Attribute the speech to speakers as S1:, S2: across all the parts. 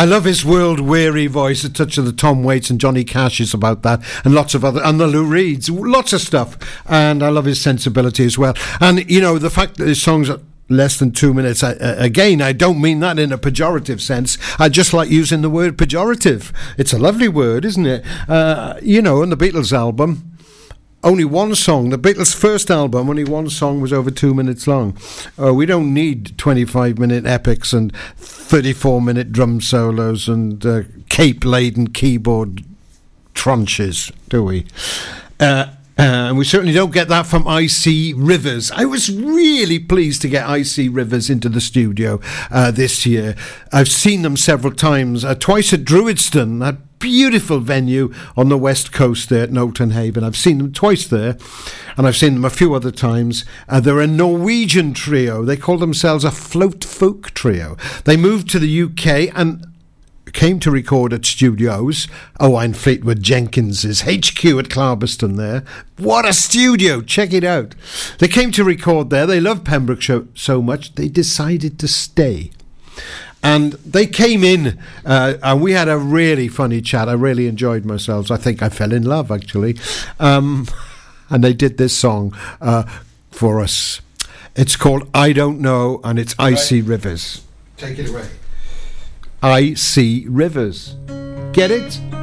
S1: I love his world weary voice, a touch of the Tom Waits and Johnny Cash is about that, and lots of other, and the Lou Reeds, lots of stuff. And I love his sensibility as well. And, you know, the fact that his songs are less than two minutes. I, uh, again, I don't mean that in a pejorative sense. I just like using the word pejorative. It's a lovely word, isn't it? Uh, you know, on the Beatles album, only one song. The Beatles' first album, only one song was over two minutes long. Uh, we don't need 25 minute epics and 34 minute drum solos and uh, cape laden keyboard tranches, do we? Uh, uh, and we certainly don't get that from Icy Rivers. I was really pleased to get Icy Rivers into the studio uh, this year. I've seen them several times, uh, twice at Druidston, beautiful venue on the west coast there at Nolton Haven. I've seen them twice there, and I've seen them a few other times. Uh, they're a Norwegian trio. They call themselves a float folk trio. They moved to the UK and came to record at studios. Owain Fleetwood Jenkins's HQ at Clarbeston there. What a studio! Check it out. They came to record there. They loved Pembrokeshire so much they decided to stay. And they came in, uh, and we had a really funny chat. I really enjoyed myself. I think I fell in love, actually. Um, and they did this song uh, for us. It's called I Don't Know, and it's Icy Rivers.
S2: Take it away.
S1: I see rivers. Get it?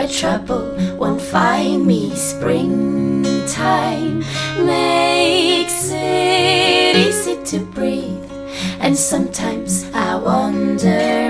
S1: where trouble won't find me. Springtime makes it easy to breathe, and sometimes I wonder.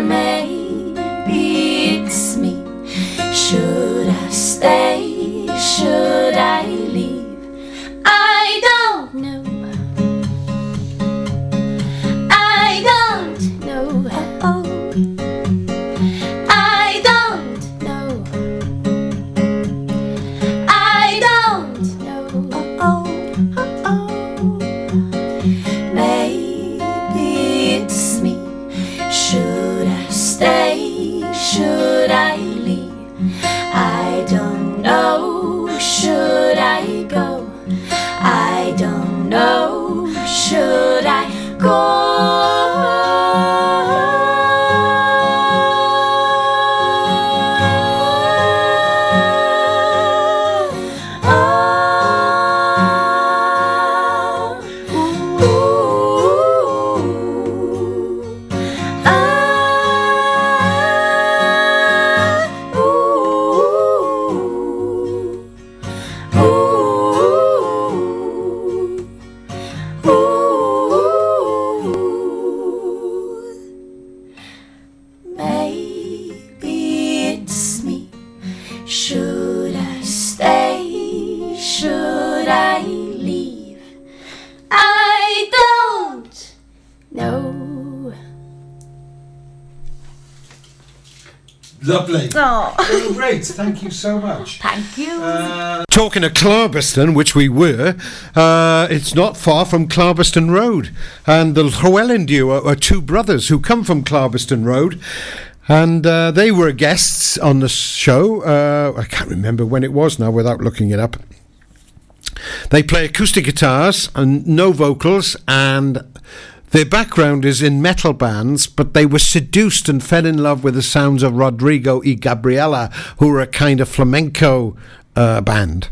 S1: Thank you so much.
S3: Thank you.
S1: Uh, talking of Clarbeston, which we were, uh, it's not far from Clarbeston Road. And the Llewellyn duo are two brothers who come from Clarbeston Road. And uh, they were guests on the show. Uh, I can't remember when it was now without looking it up. They play acoustic guitars and no vocals, and
S2: Their background is in metal bands, but they were seduced and fell in love with the sounds of Rodrigo y Gabriela, who were a kind of flamenco uh, band.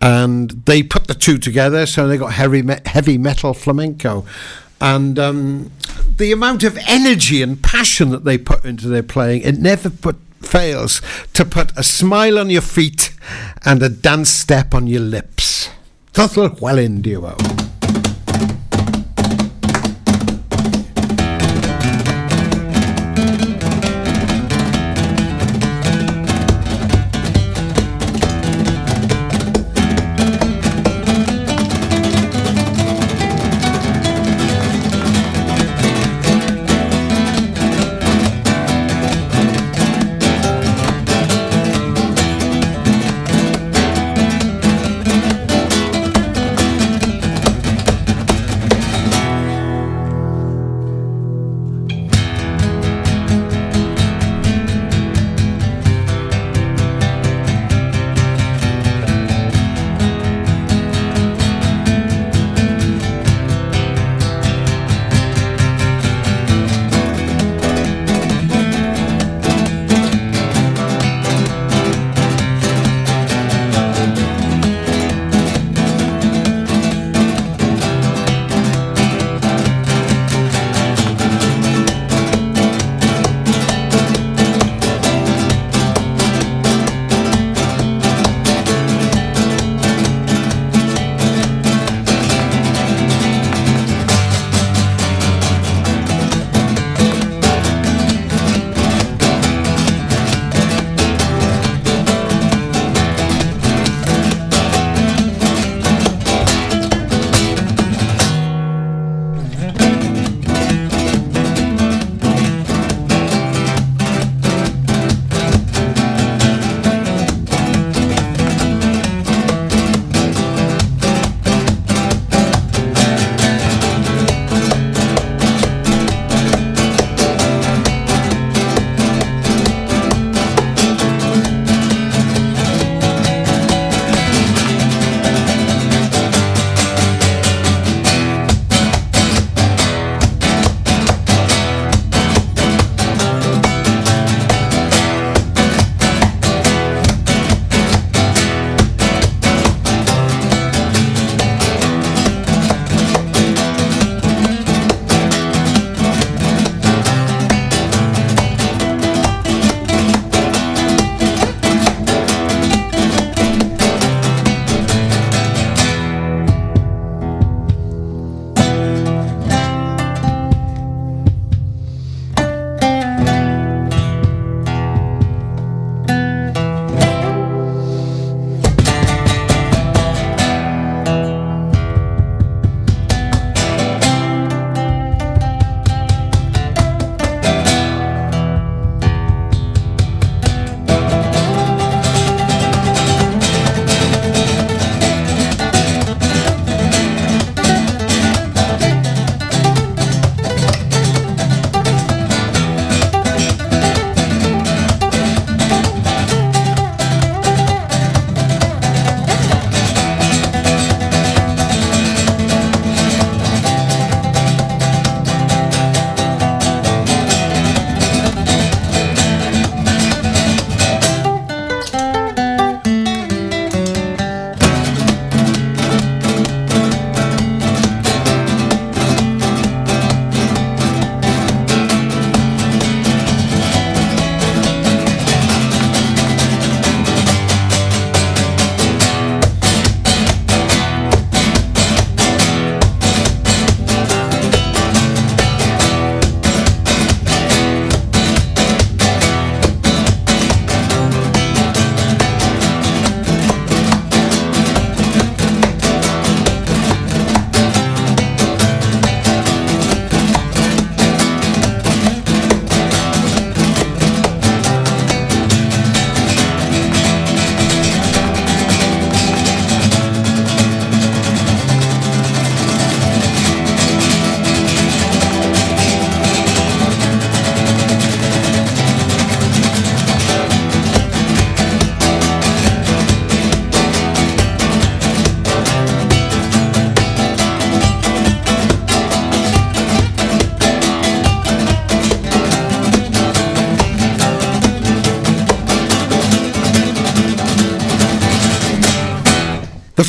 S2: And they put the two together, so they got heavy, me- heavy metal flamenco. And um, the amount of energy and passion that they put into their playing, it never put, fails to put a smile on your feet and a dance step on your lips. Tuttle Wellin duo.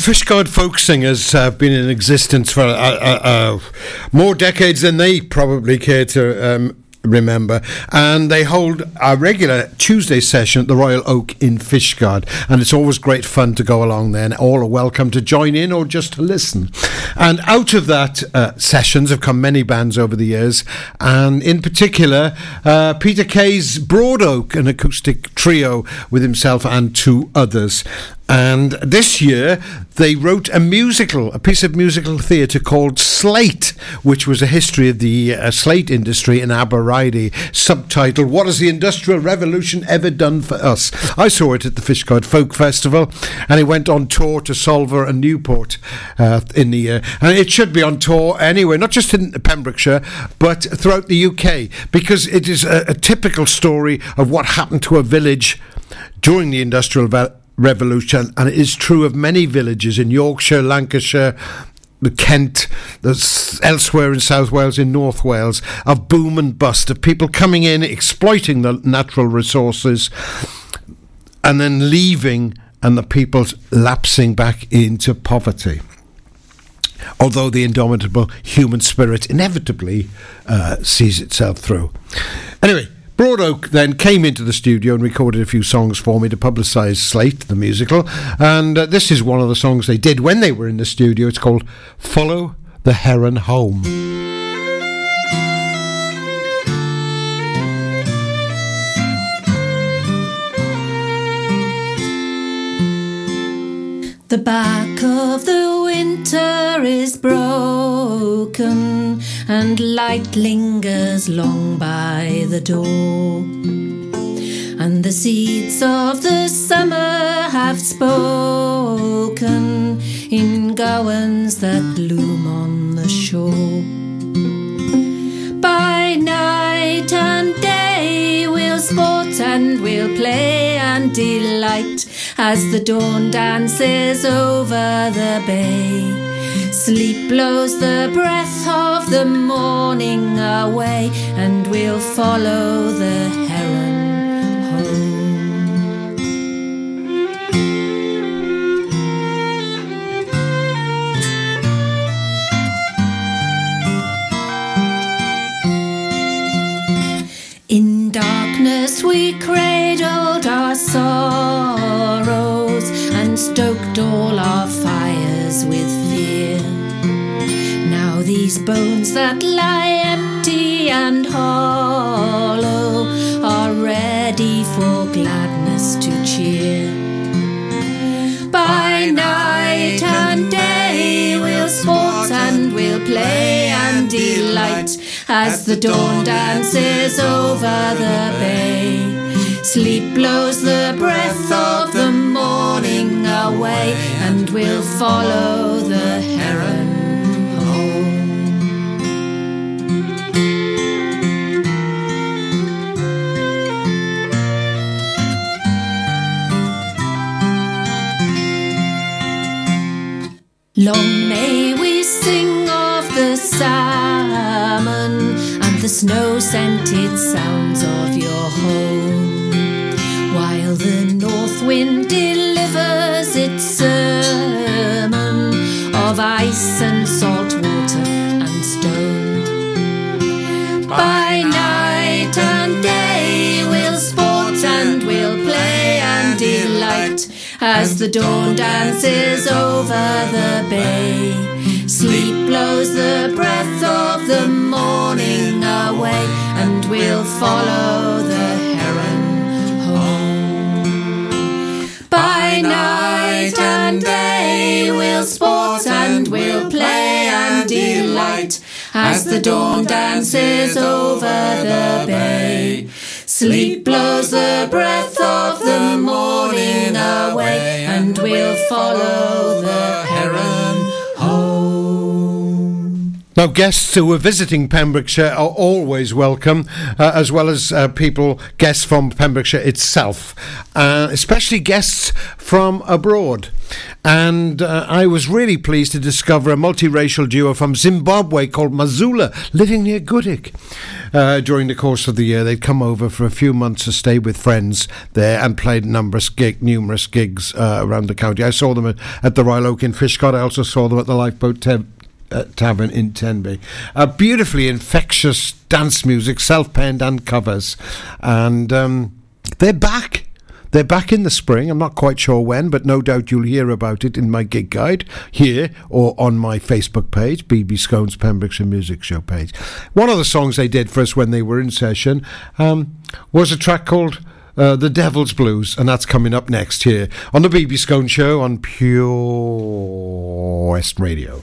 S2: Fishguard folk singers have been in existence for uh, uh, uh, more decades than they probably care to um, remember. And they hold a regular Tuesday session at the Royal Oak in Fishguard. And it's always great fun to go along there. And all are welcome to join in or just to listen. And out of that uh, sessions have come many bands over the years. And in particular, uh, Peter Kay's Broad Oak, an acoustic trio with himself and two others. And this year they wrote a musical, a piece of musical theatre called Slate, which was a history of the uh, slate industry in Abereiddy, subtitled "What Has the Industrial Revolution Ever Done for Us?" I saw it at the Fishguard Folk Festival, and it went on tour to Solva and Newport uh, in the year, and it should be on tour anywhere, not just in Pembrokeshire, but throughout the UK, because it is a, a typical story of what happened to a village during the industrial revolution revolution, and it is true of many villages in Yorkshire, Lancashire, Kent, elsewhere in South Wales, in North Wales, of boom and bust, of people coming in, exploiting the natural resources, and then leaving, and the people lapsing back into poverty. Although the indomitable human spirit inevitably uh, sees itself through. Anyway, Broad Oak then came into the studio and recorded a few songs for me to publicise Slate, the musical. And uh, this is one of the songs they did when they were in the studio. It's called Follow the Heron Home.
S4: The back of the winter is broken, and light lingers long by the door. And the seeds of the summer have spoken in gowans that loom on the shore. By night and day we'll sport and we'll play and delight as the dawn dances over the bay. Sleep blows the breath of the morning away, and we'll follow the heron home. In darkness we cradled our sorrows and stoked all our fires these bones that lie empty and hollow are ready for gladness to cheer. By night and day we'll sport and we'll play and delight as the dawn dances over the bay. Sleep blows the breath of the morning away, and we'll follow the heron Long may we sing of the salmon and the snow scented sounds of your home, while the north wind delivers its sermon of ice and as the dawn dances over the bay. Sleep blows the breath of the morning away, and we'll follow the heron home. By night and day we'll sport and we'll play and delight as the dawn dances over the bay. Sleep blows the breath of the morning away, and we'll follow the heron.
S2: Now, guests who are visiting Pembrokeshire are always welcome, uh, as well as uh, people, guests from Pembrokeshire itself, uh, especially guests from abroad. And uh, I was really pleased to discover a multiracial duo from Zimbabwe called Mazula, living near Goodwick. Uh, during the course of the year, they'd come over for a few months to stay with friends there and played numerous, gig, numerous gigs uh, around the county. I saw them at, at the Royal Oak in Fishguard. I also saw them at the Lifeboat Te- uh, Tavern in Tenby. Uh, beautifully infectious dance music, self penned and covers. And um, they're back. They're back in the spring. I'm not quite sure when, but no doubt you'll hear about it in my gig guide here or on my Facebook page, BB Skone's Pembrokeshire Music Show page. One of the songs they did for us when they were in session um, was a track called uh, The Devil's Blues, and that's coming up next here on the BB Skone Show on Pure West Radio.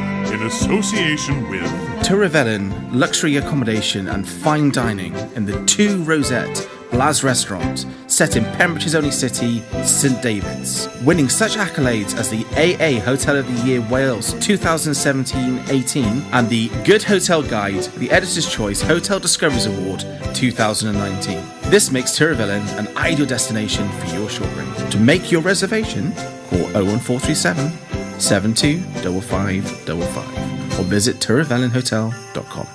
S5: in association with
S6: Twr y Felin Luxury Accommodation and Fine Dining in the Two Rosette Blas Restaurant, set in Pembrokeshire's only city, St David's, winning such accolades as the AA Hotel of the Year Wales 2017-18 and the Good Hotel Guide, the Editor's Choice Hotel Discoveries Award 2019. This makes Twr y Felin an ideal destination for your shopping. To make your reservation, call 01437 725555 or visit twryfelinhotel.com.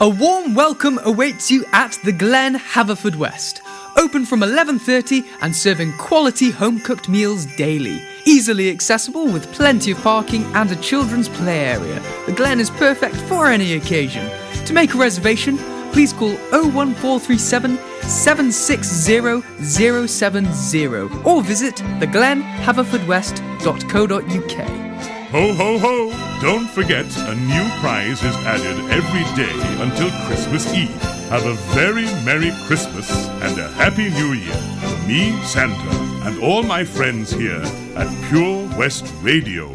S7: A warm welcome awaits you at the Glen Haverfordwest. Open from 11:30 and serving quality home-cooked meals daily. Easily accessible with plenty of parking and a children's play area. The Glen is perfect for any occasion. To make a reservation, please call 01437 760 070 or visit theglenhaverfordwest.co.uk.
S5: Ho ho ho! Don't forget, a new prize is added every day until Christmas Eve. Have a very Merry Christmas and a Happy New Year from me, Santa, and all my friends here at Pure West Radio.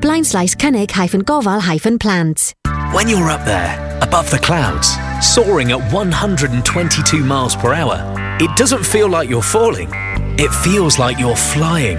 S8: blind slice cynnig hyphen gofal hyphen plant.
S9: When you're up there, above the clouds, soaring at 122 miles per hour, it doesn't feel like you're falling. It feels like you're flying.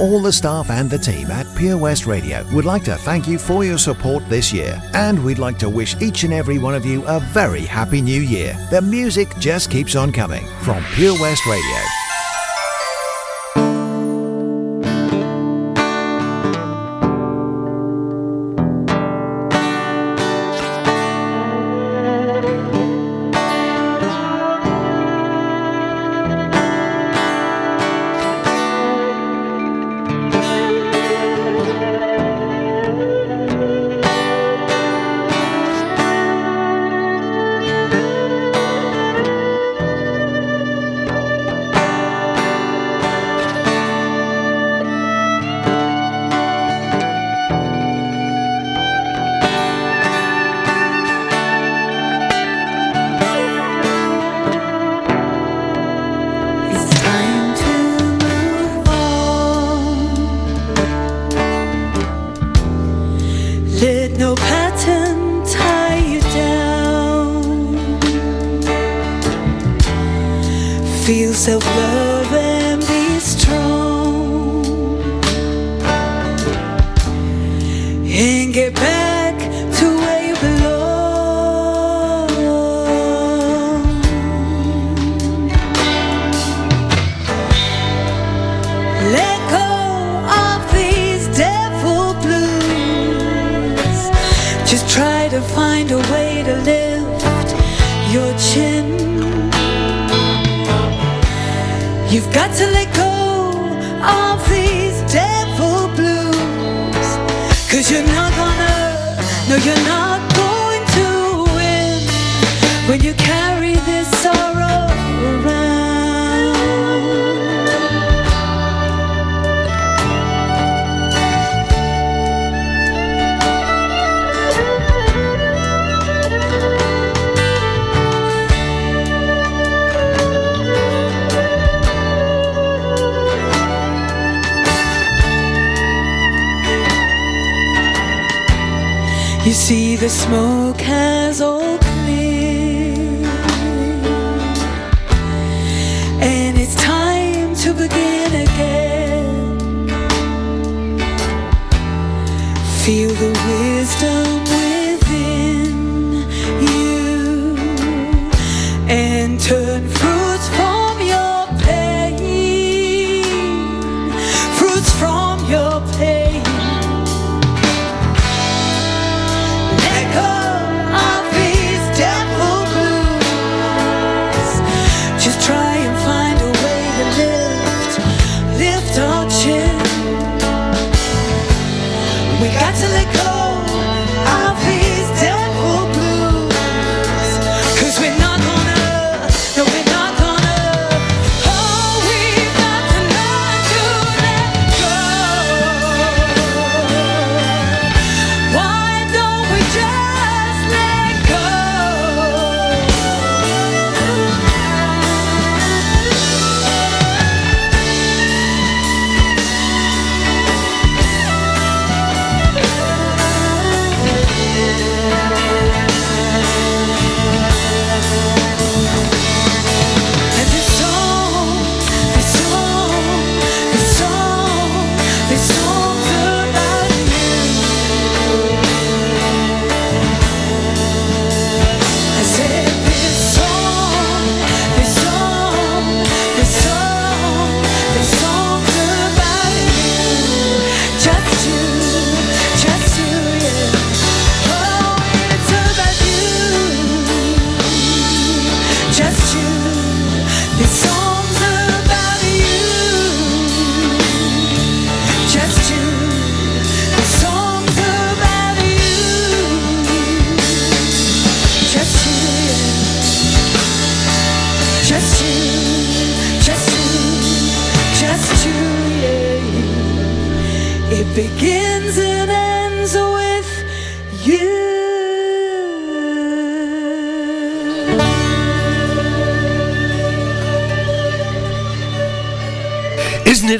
S10: All the staff and the team at Pure West Radio would like to thank you for your support this year, and we'd like to wish each and every one of you a very happy new year. The music just keeps on coming from Pure West Radio.
S11: See, the smoke has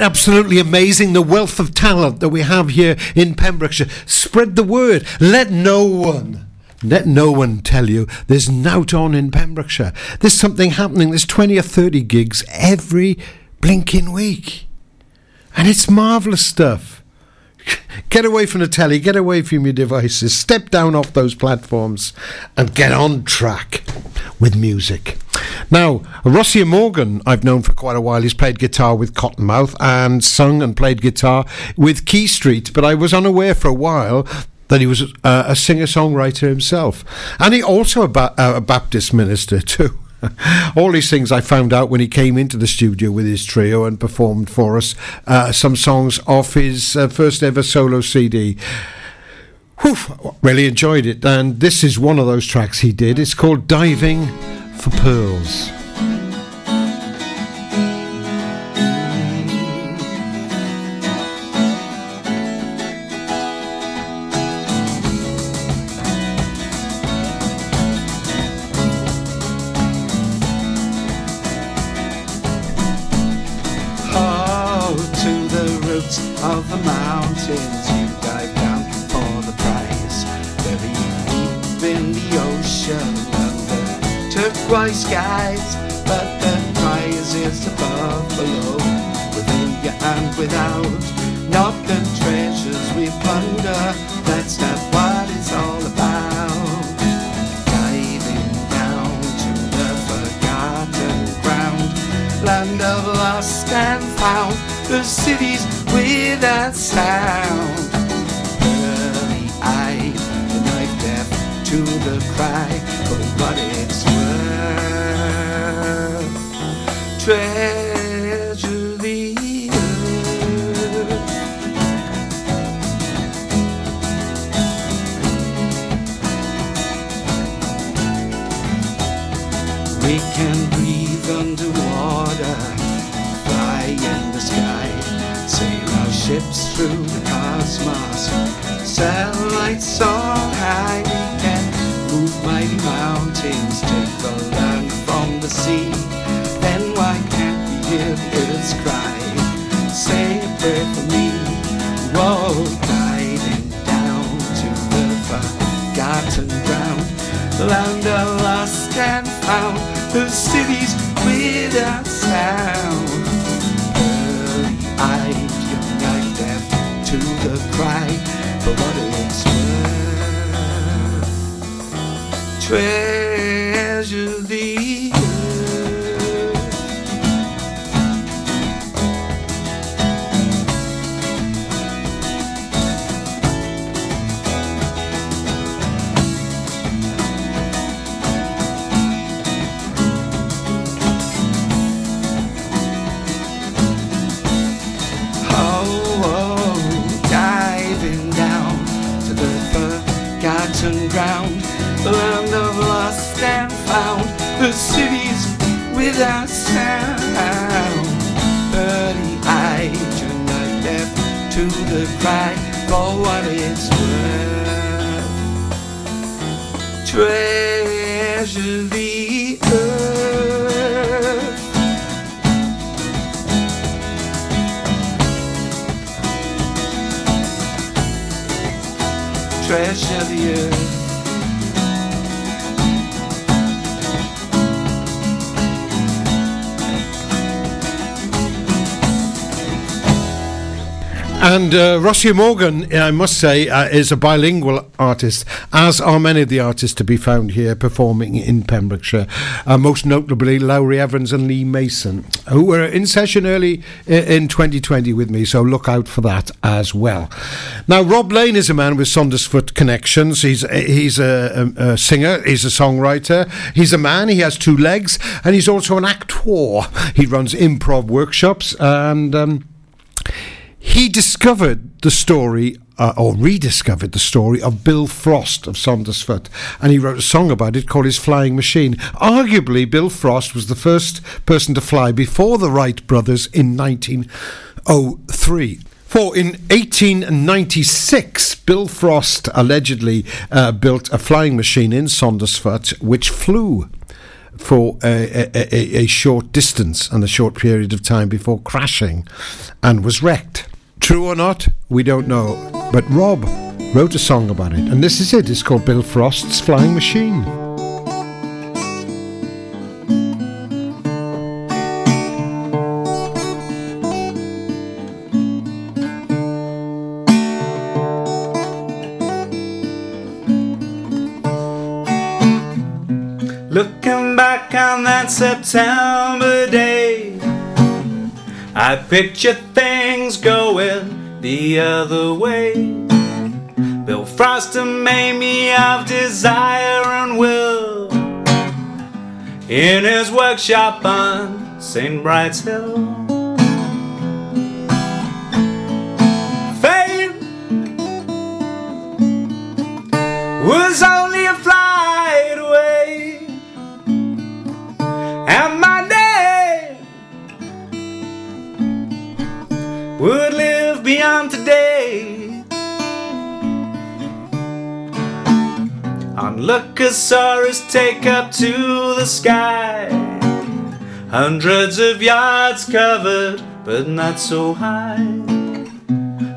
S2: absolutely amazing the wealth of talent that we have here in Pembrokeshire? Spread the word. Let no one. Let no one tell you there's nout on in Pembrokeshire. There's something happening. There's 20 or 30 gigs every blinking week. And it's marvellous stuff. Get away from the telly, get away from your devices, step down off those platforms and get on track with music. Now, Rhosier Morgan, I've known for quite a while. He's played guitar with Cottonmouth and sung and played guitar with Key Street, but I was unaware for a while that he was uh, a singer songwriter himself. And he also a, ba- uh, a Baptist minister, too. All these things I found out when he came into the studio with his trio and performed for us uh, some songs off his uh, first ever solo CD. Whew, really enjoyed it, and this is one of those tracks he did. It's called Diving for Pearls.
S12: Oh, to the roots of the mountains turquoise skies, but the prize is above, below, within you and without. Not the treasures we plunder, that's not what it's all about. Diving down to the forgotten ground, land of lost and found, the cities without sound. Pearly eyed, the knife deaf to the cry for what it's 水 worth. And
S2: uh, Rhosier Morgan, I must say, uh, is a bilingual artist, as are many of the artists to be found here performing in Pembrokeshire. Uh, most notably, Lowri Evans and Lee Mason, who were in session early in 2020 with me, so look out for that as well. Now, Rob Lane is a man with Saundersfoot connections. He's, he's a, a, a singer, he's a songwriter, he's a man, he has two legs, and he's also an actor. He runs improv workshops and. Um, he discovered the story, uh, or rediscovered the story of Bill Frost of Saundersfoot, and he wrote a song about it called his Flying Machine. Arguably, Bill Frost was the first person to fly before the Wright brothers in 1903. For in 1896, Bill Frost allegedly uh, built a flying machine in Saundersfoot which flew for a, a, a, a short distance and a short period of time before crashing and was wrecked. True or not, we don't know. But Rob wrote a song about it, and this is it. It's called Bill Frost's Flying Machine.
S12: Looking back on that September day, I picture the other way. Bill Frost made me of desire and will in his workshop on St. Bride's Hill. Fame was only a flight away. And my name would live beyond today. Onlookers saw take up to the sky. Hundreds of yards covered, but not so high.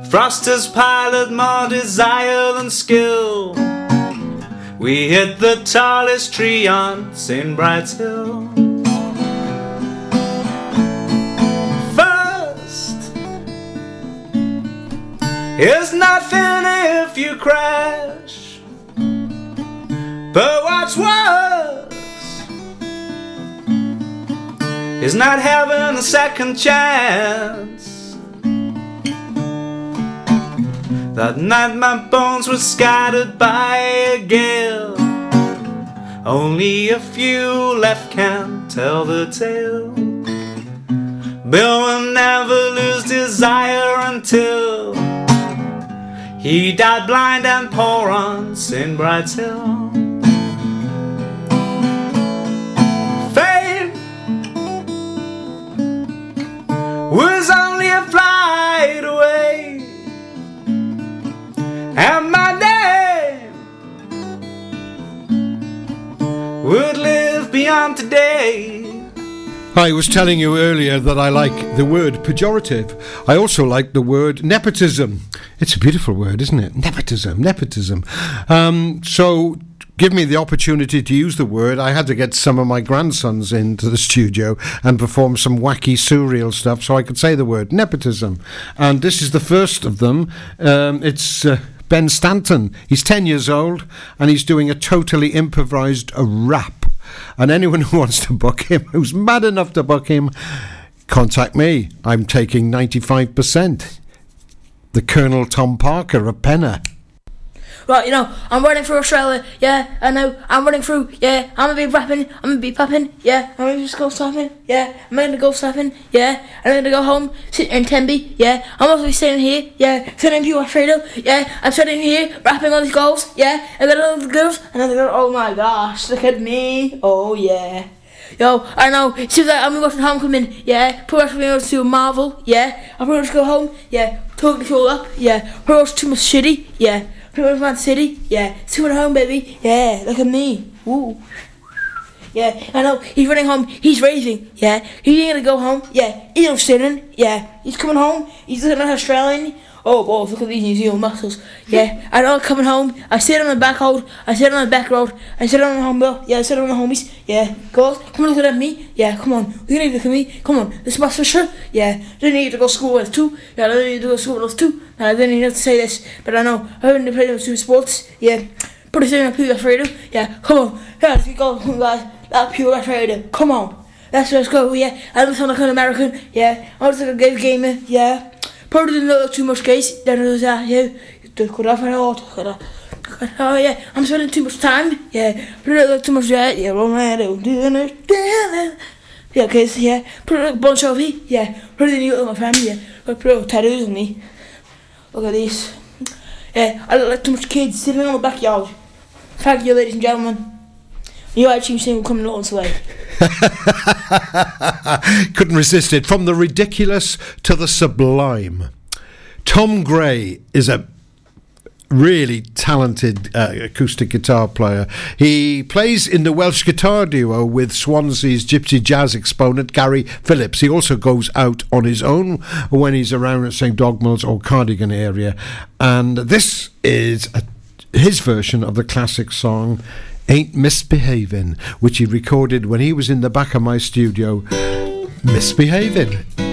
S12: Froster's pilot more desire than skill. We hit the tallest tree on St. Bride's Hill.
S13: Is nothing if you crash. But what's worse is not having a second chance. That night my bones were scattered by a gale. Only a few left can tell the tale. Bill will never lose desire until he died blind and poor on St. Bride's Hill. Fame was only a flight away, and my name would live beyond today.
S2: I was telling you earlier that I like the word pejorative. I also like the word nepotism. It's a beautiful word, isn't it? Nepotism, nepotism. Um, so, give me the opportunity to use the word. I had to get some of my grandsons into the studio and perform some wacky, surreal stuff so I could say the word nepotism. And this is the first of them. Um, it's. Uh, Ben Stanton. He's 10 years old and he's doing a totally improvised rap. And anyone who wants to book him, who's mad enough to book him, contact me. I'm taking 95%. The Colonel Tom Parker of Penner.
S14: Right, you know, I'm running through Australia, yeah, I know, I'm running through, yeah, I'm gonna be rapping, I'm gonna be popping, yeah, I'm gonna just go surfing, yeah, I'm gonna go surfing, yeah, I'm gonna go home, sit in Tenby, yeah, I'm also sitting here, yeah, sitting here Fredo, yeah, I'm sitting here rapping all these goals, yeah, I got all the girls, and I go, oh my gosh, look at me, oh yeah. Yo, I know. Seems like I'm watching Homecoming. Yeah, put us going to Marvel. Yeah, I pretty much go home. Yeah, talk the show up. Yeah, pretty much too much shitty. Yeah, pretty much Man City. Yeah, still at home, baby. Yeah, look at me. Woo. Yeah, I know. He's running home. He's racing. Yeah, he ain't gonna go home. Yeah, he's not sitting. Yeah, he's coming home. He's looking at Australian. Oh, balls, look at these New Zealand muscles. Yeah, I know, coming home. I sit on the back road. I sit on the back road. I sit on the home. Yeah, I sit on the homies. Yeah, girls, come on, look at me. Yeah, come on. You need to look at me. Come on, this is my sister. Yeah, don't need to go to school with two. Yeah, I don't need to go to school with too. I didn't have to say this, but I know. I haven't played those two sports. Yeah, pretty soon I'll play with freedom. Yeah, come on. Yeah, let's go, guys. That's pure Radio. Come on. Let's just go, yeah. I sound like an American, yeah. I'm just like a good gamer, yeah. Probably didn't look too much, guys. Then it was, uh, yeah, just could have an auto, could have. Oh yeah, I'm spending too much time. Yeah, probably it like too much. Yeah, yeah, well, man, I'm doing it. Yeah, so yeah, Probably like a bunch of me. Yeah, put it in my family. Yeah, put it like tattoos on me. Look at this. Yeah, I look like too much kids sitting on the backyard. Thank you, ladies and gentlemen. You actually single coming this way.
S2: Couldn't resist it. From the ridiculous to the sublime. Tom Gray is a really talented uh, acoustic guitar player. He plays in the Welsh guitar duo with Swansea's gypsy jazz exponent Gary Phillips. He also goes out on his own when he's around at St Dogmaels or Cardigan area. And this is a, his version of the classic song Ain't Misbehaving, which he recorded when he was in the back of my studio, misbehaving.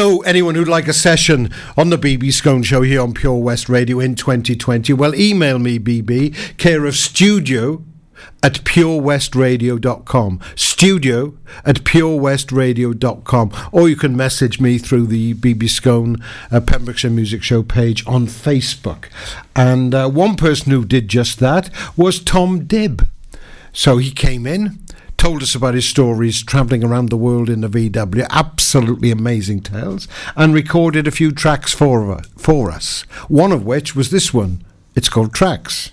S2: Know anyone who'd like a session on the BB Skone Show here on Pure West Radio in 2020, well, email me, BB, care of studio at purewestradio.com. Studio at purewestradio.com. Or you can message me through the BB Skone uh, Pembrokeshire Music Show page on Facebook. And uh, one person who did just that was Tom Dibb. So he came in, told us about his stories travelling around the world in the VW, absolutely amazing tales, and recorded a few tracks for, for us. One of which was this one. It's called Tracks.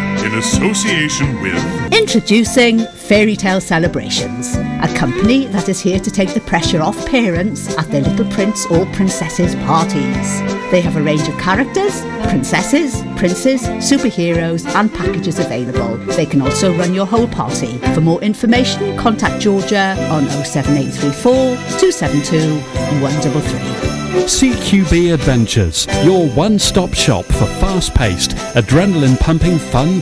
S5: in association with
S15: Introducing Fairy Tale Celebrations, a company that is here to take the pressure off parents at their little prince or princesses parties. They have a range of characters, princesses, princes, superheroes, and packages available. They can also run your whole party. For more information, contact Georgia on 07834 272 133.
S16: CQB Adventures, your one stop shop for fast paced, adrenaline pumping fun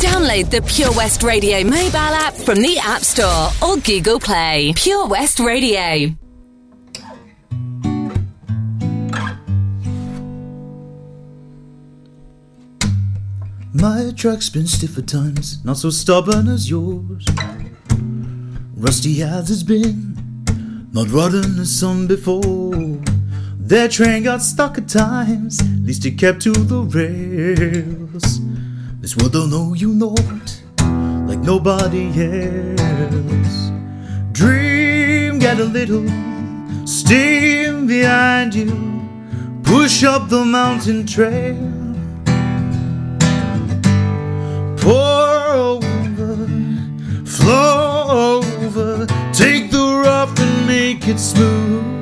S17: Download the Pure West Radio mobile app from the App Store or Google Play. Pure West Radio.
S18: My truck's been stiff at times, not so stubborn as yours. Rusty as it's been, not rotten as some before. Their train got stuck at times, at least it kept to the rails. This world don't know you know it like nobody else. Dream, get a little steam behind you, push up the mountain trail. Pour over, flow over, take the rough and make it smooth.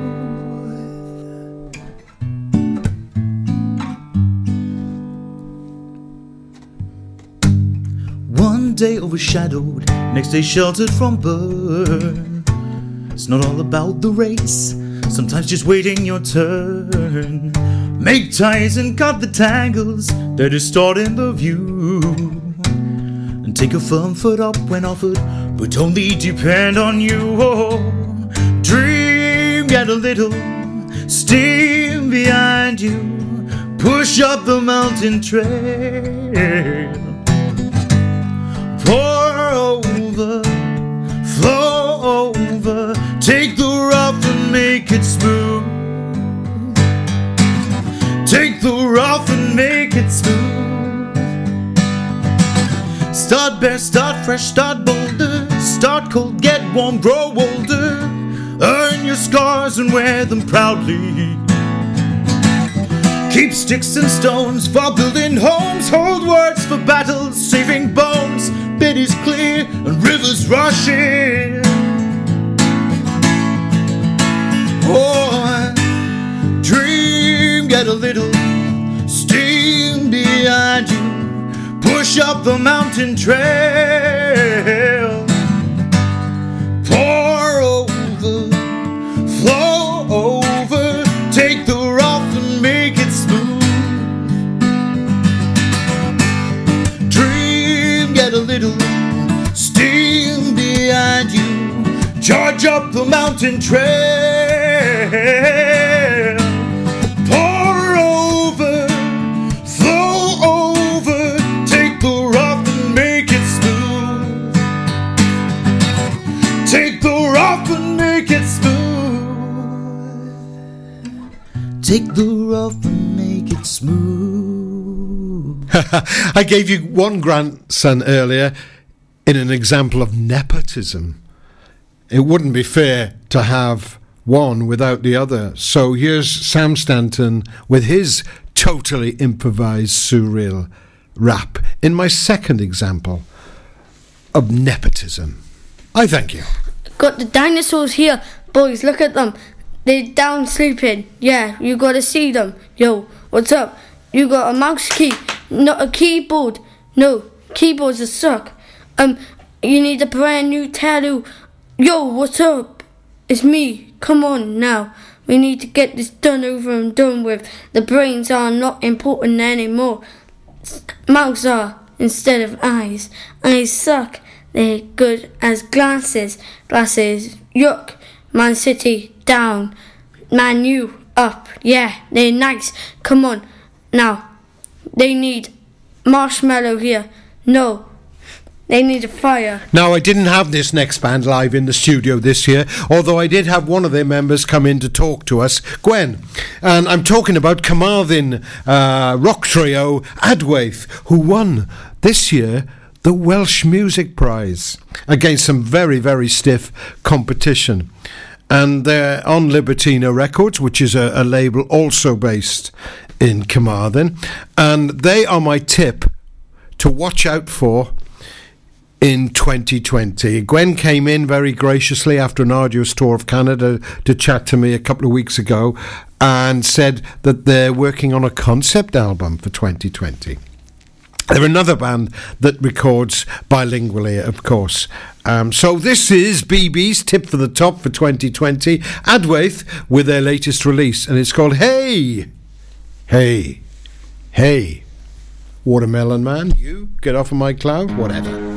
S18: Day overshadowed, next day sheltered from burn. It's not all about the race, sometimes just waiting your turn. Make ties and cut the tangles that is starting the view. And take a firm foot up when offered, but only depend on you. Oh, dream, get a little steam behind you. Push up the mountain trail. Over, flow over, take the rough and make it smooth. Take the rough and make it smooth. Start bare, start fresh, start bolder. Start cold, get warm, grow older. Earn your scars and wear them proudly. Keep sticks and stones for building homes. Hold words for battles, saving bones. And rivers rushing. Oh, dream get a little steam behind you. Push up the mountain trail. Charge up the mountain trail. Pour over, flow over, take the rough and make it smooth. Take the rough and make it smooth. Take the rough and make it smooth.
S2: I gave you one grandson earlier in an example of nepotism. It wouldn't be fair to have one without the other. So here's Sam Stanton with his totally improvised surreal rap in my second example of nepotism. I thank you.
S19: Got the dinosaurs here, boys. Look at them. They're down sleeping. Yeah, you gotta see them. Yo, what's up? You got a mouse key, not a keyboard. No, keyboards are suck. Um, you need a brand new tattoo. Yo, what's up? It's me. Come on now. We need to get this done over and done with. The brains are not important anymore. Mouths are instead of eyes. Eyes suck. They're good as glasses. Glasses, yuck. Man City, down. Man U, up. Yeah, they're nice. Come on. Now, they need marshmallow here. No, they need a fire.
S2: Now, I didn't have this next band live in the studio this year, although I did have one of their members come in to talk to us, Gwen. And I'm talking about Carmarthen uh, rock trio Adwaith, who won this year the Welsh Music Prize against some very, very stiff competition. And they're on Libertino Records, which is a, a label also based in Carmarthen. And they are my tip to watch out for in 2020. Gwen came in very graciously after an arduous tour of Canada to chat to me a couple of weeks ago and said that they're working on a concept album for 2020. They're another band that records bilingually, of course. Um, so this is BB's tip for the top for 2020. Adwaith with their latest release, and it's called Hey, Hey, Hey, Watermelon Man. You get off of my cloud, whatever.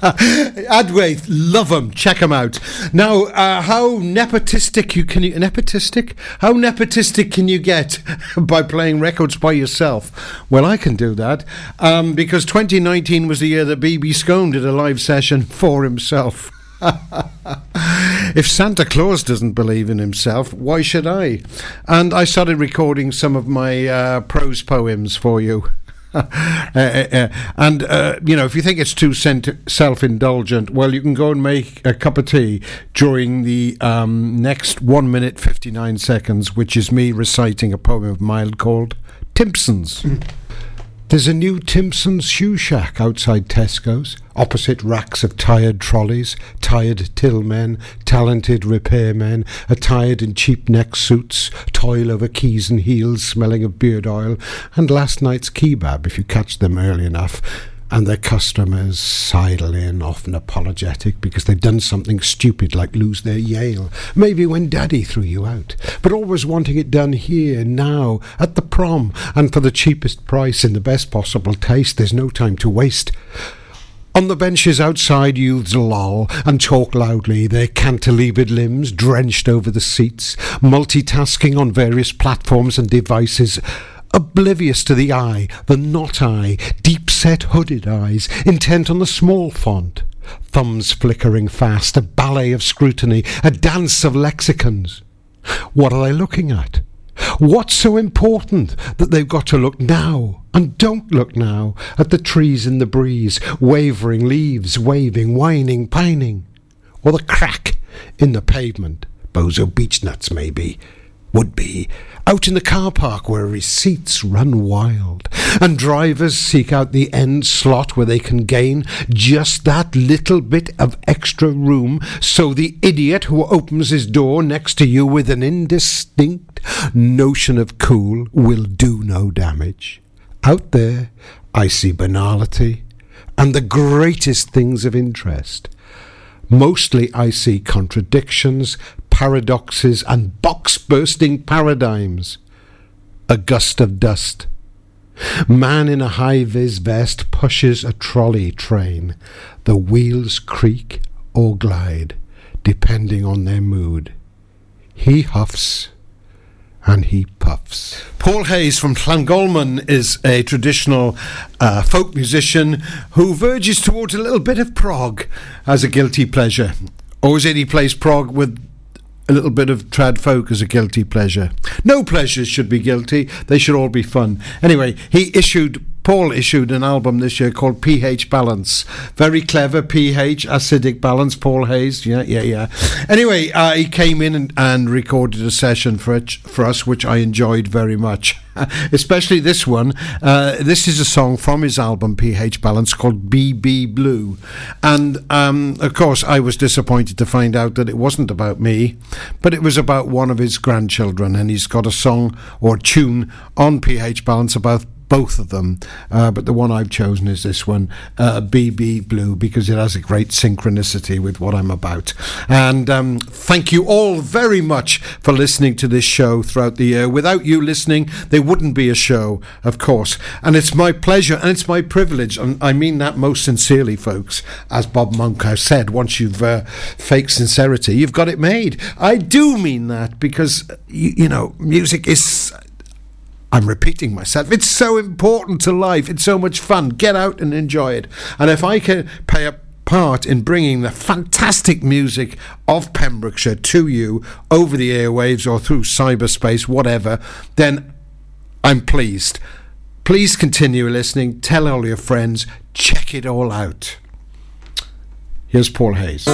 S2: Adwaith, love them. Check them out. Now, uh, how nepotistic you can you nepotistic? How nepotistic can you get by playing records by yourself? Well, I can do that um, because 2019 was the year that BB Skone did a live session for himself. if Santa Claus doesn't believe in himself, why should I? And I started recording some of my uh, prose poems for you. Uh, uh, uh, and uh, you know, if you think it's too self-indulgent, well, you can go and make a cup of tea during the um, next one minute fifty-nine seconds, which is me reciting a poem of mine called Timpsons. There's a new Timpson's shoe shack outside Tesco's, opposite racks of tired trolleys, tired tillmen, talented repairmen, attired in cheap neck suits, toil over keys and heels, smelling of beard oil, and last night's kebab if you catch them early enough. And their customers sidle in, often apologetic because they've done something stupid like lose their Yale, maybe when Daddy threw you out, but always wanting it done here, now, at the prom, and for the cheapest price in the best possible taste. There's no time to waste. On the benches outside, youths loll and talk loudly, their cantilevered limbs drenched over the seats, multitasking on various platforms and devices, oblivious to the eye, the not eye, deep set hooded eyes, intent on the small font. Thumbs flickering fast, a ballet of scrutiny, a dance of lexicons. What are they looking at? What's so important that they've got to look now and don't look now at the trees in the breeze, wavering leaves, waving, whining, pining? Or the crack in the pavement, bozo beech nuts maybe, would be, out in the car park where receipts run wild, and drivers seek out the end slot where they can gain just that little bit of extra room, so the idiot who opens his door next to you with an indistinct notion of cool will do no damage. Out there, I see banality and the greatest things of interest. Mostly I see contradictions, paradoxes, and box bursting paradigms. A gust of dust. Man in a high vis vest pushes a trolley train. The wheels creak or glide, depending on their mood. He huffs and he puffs. Paul Hayes from Llangolman is a traditional uh, folk musician who verges towards a little bit of prog as a guilty pleasure. It he plays prog with a little bit of trad folk as a guilty pleasure? No pleasures should be guilty, they should all be fun. Anyway, he issued Paul issued an album this year called pH Balance. Very clever pH, acidic balance, Paul Hayes. Yeah, yeah, yeah. Anyway, uh, he came in and, and recorded a session for, it, for us, which I enjoyed very much. Especially this one. Uh, this is a song from his album pH Balance called BB Blue. And um, of course, I was disappointed to find out that it wasn't about me, but it was about one of his grandchildren. And he's got a song or tune on pH Balance about both of them, uh, but the one I've chosen is this one, uh, BB Blue, because it has a great synchronicity with what I'm about. And um, thank you all very much for listening to this show throughout the year. Without you listening, there wouldn't be a show, of course. And it's my pleasure and it's my privilege, and I mean that most sincerely, folks, as Bob Monkhouse said, once you've uh, fake sincerity, you've got it made. I do mean that because, you know, music is I'm repeating myself. It's so important to life. It's so much fun. Get out and enjoy it. And if I can play a part in bringing the fantastic music of Pembrokeshire to you over the airwaves or through cyberspace, whatever, then I'm pleased. Please continue listening. Tell all your friends. Check it all out. Here's Paul Hayes.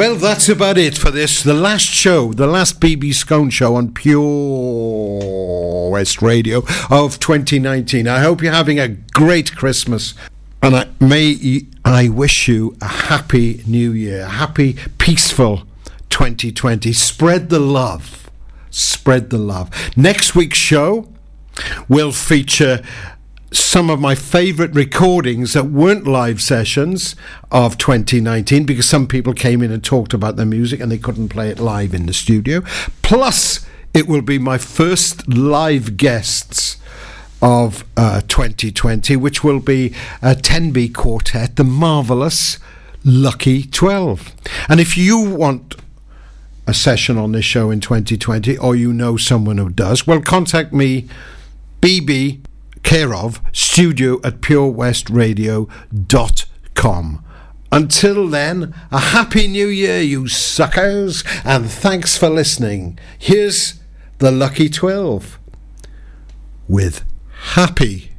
S2: Well, that's about it for this. The last show, the last BB Skone show on Pure West Radio of 2019. I hope you're having a great Christmas. And I, may I wish you a happy new year, happy, peaceful 2020. Spread the love. Spread the love. Next week's show will feature some of my favourite recordings that weren't live sessions of 2019 because some people came in and talked about their music and they couldn't play it live in the studio. Plus, it will be my first live guests of uh, 2020, which will be a Tenby quartet, the marvellous Lucky 12. And if you want a session on this show in 2020 or you know someone who does, well, contact me, BB care of studio at purewestradio.com. Until then, a happy new year, you suckers, and thanks for listening. Here's the Lucky 12 with Happy.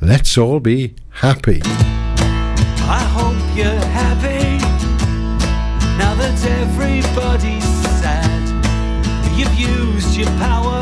S2: Let's all be happy.
S13: I hope you're happy now that everybody's sad. You've used your power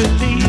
S13: believe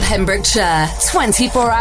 S17: Pembrokeshire, 24 hours.